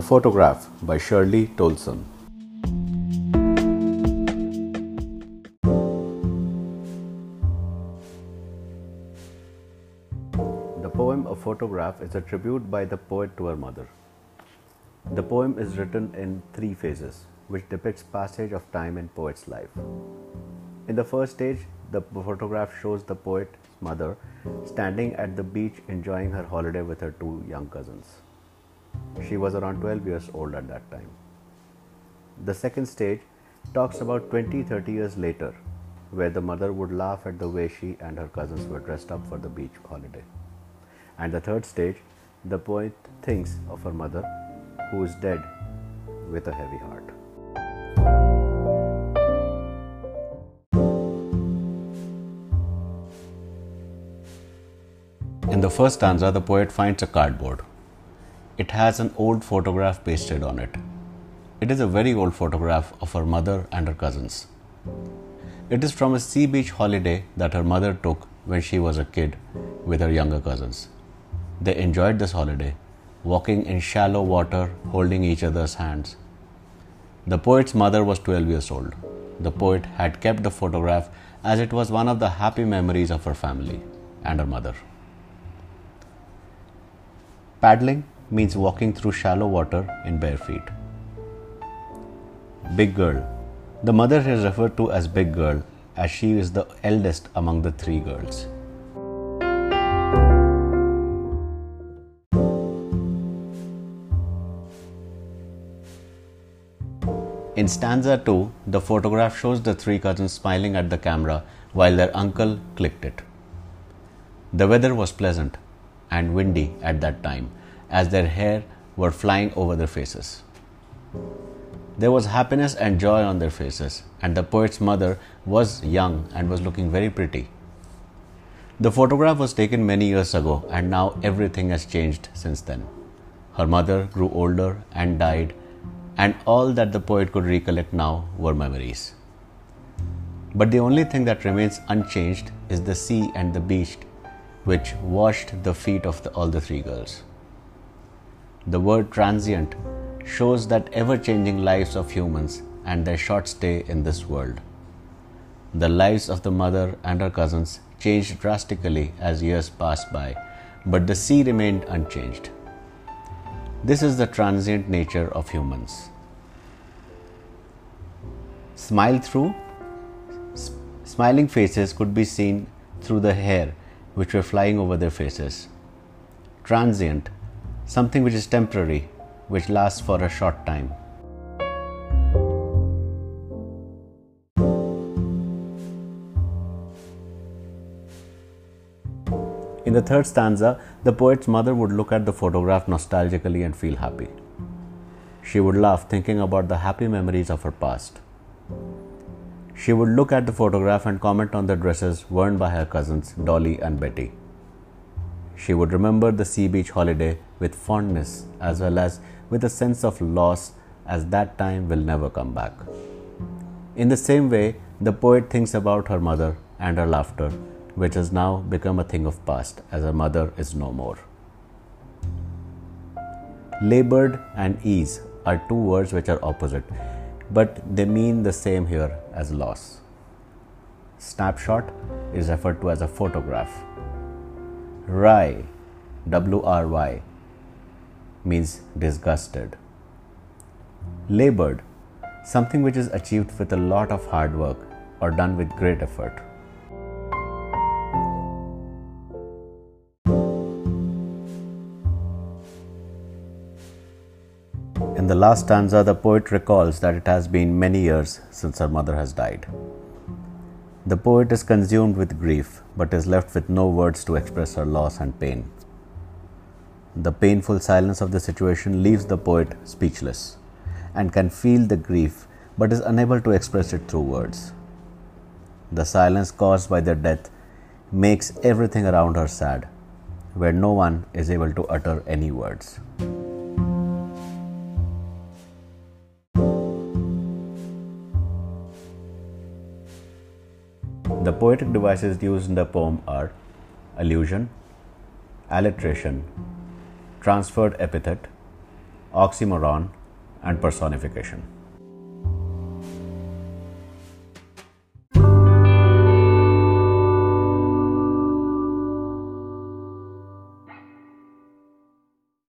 A photograph by Shirley Toulson. The poem A Photograph is a tribute by the poet to her mother. The poem is written in three phases, which depicts passage of time in poet's life. In the first stage, the photograph shows the poet's mother standing at the beach enjoying her holiday with her two young cousins. She was around 12 years old at that time. The second stage talks about 20 30 years later, where the mother would laugh at the way she and her cousins were dressed up for the beach holiday. And the third stage, the poet thinks of her mother, who is dead with a heavy heart. In the first stanza, the poet finds a cardboard. It has an old photograph pasted on it. It is a very old photograph of her mother and her cousins. It is from a sea beach holiday that her mother took when she was a kid with her younger cousins. They enjoyed this holiday, walking in shallow water, holding each other's hands. The poet's mother was 12 years old. The poet had kept the photograph as it was one of the happy memories of her family and her mother. Paddling means walking through shallow water in bare feet. Big girl. The mother is referred to as Big Girl as she is the eldest among the three girls. In stanza 2, the photograph shows the three cousins smiling at the camera while their uncle clicked it. The weather was pleasant and windy at that time as their hair were flying over their faces. There was happiness and joy on their faces, and the poet's mother was young and was looking very pretty. The photograph was taken many years ago, and now everything has changed since then. Her mother grew older and died, and all that the poet could recollect now were memories. But the only thing that remains unchanged is the sea and the beach, which washed the feet of the, all the three girls. The word transient shows that ever changing lives of humans and their short stay in this world. The lives of the mother and her cousins changed drastically as years passed by, but the sea remained unchanged. This is the transient nature of humans. Smile through smiling faces could be seen through the hair which were flying over their faces. Transient, something which is temporary, which lasts for a short time. In the third stanza, the poet's mother would look at the photograph nostalgically and feel happy. She would laugh thinking about the happy memories of her past. She would look at the photograph and comment on the dresses worn by her cousins, Dolly and Betty. She would remember the sea beach holiday with fondness as well as with a sense of loss, as that time will never come back. In the same way, the poet thinks about her mother and her laughter, which has now become a thing of past as her mother is no more. Labored and ease are two words which are opposite, but they mean the same here as loss. Snapshot is referred to as a photograph. Wry, W R Y, means disgusted. Labored, something which is achieved with a lot of hard work or done with great effort. In the last stanza, the poet recalls that it has been many years since her mother has died. The poet is consumed with grief but is left with no words to express her loss and pain. The painful silence of the situation leaves the poet speechless and can feel the grief but is unable to express it through words. The silence caused by their death makes everything around her sad, where no one is able to utter any words. The poetic devices used in the poem are allusion, alliteration, transferred epithet, oxymoron, and personification.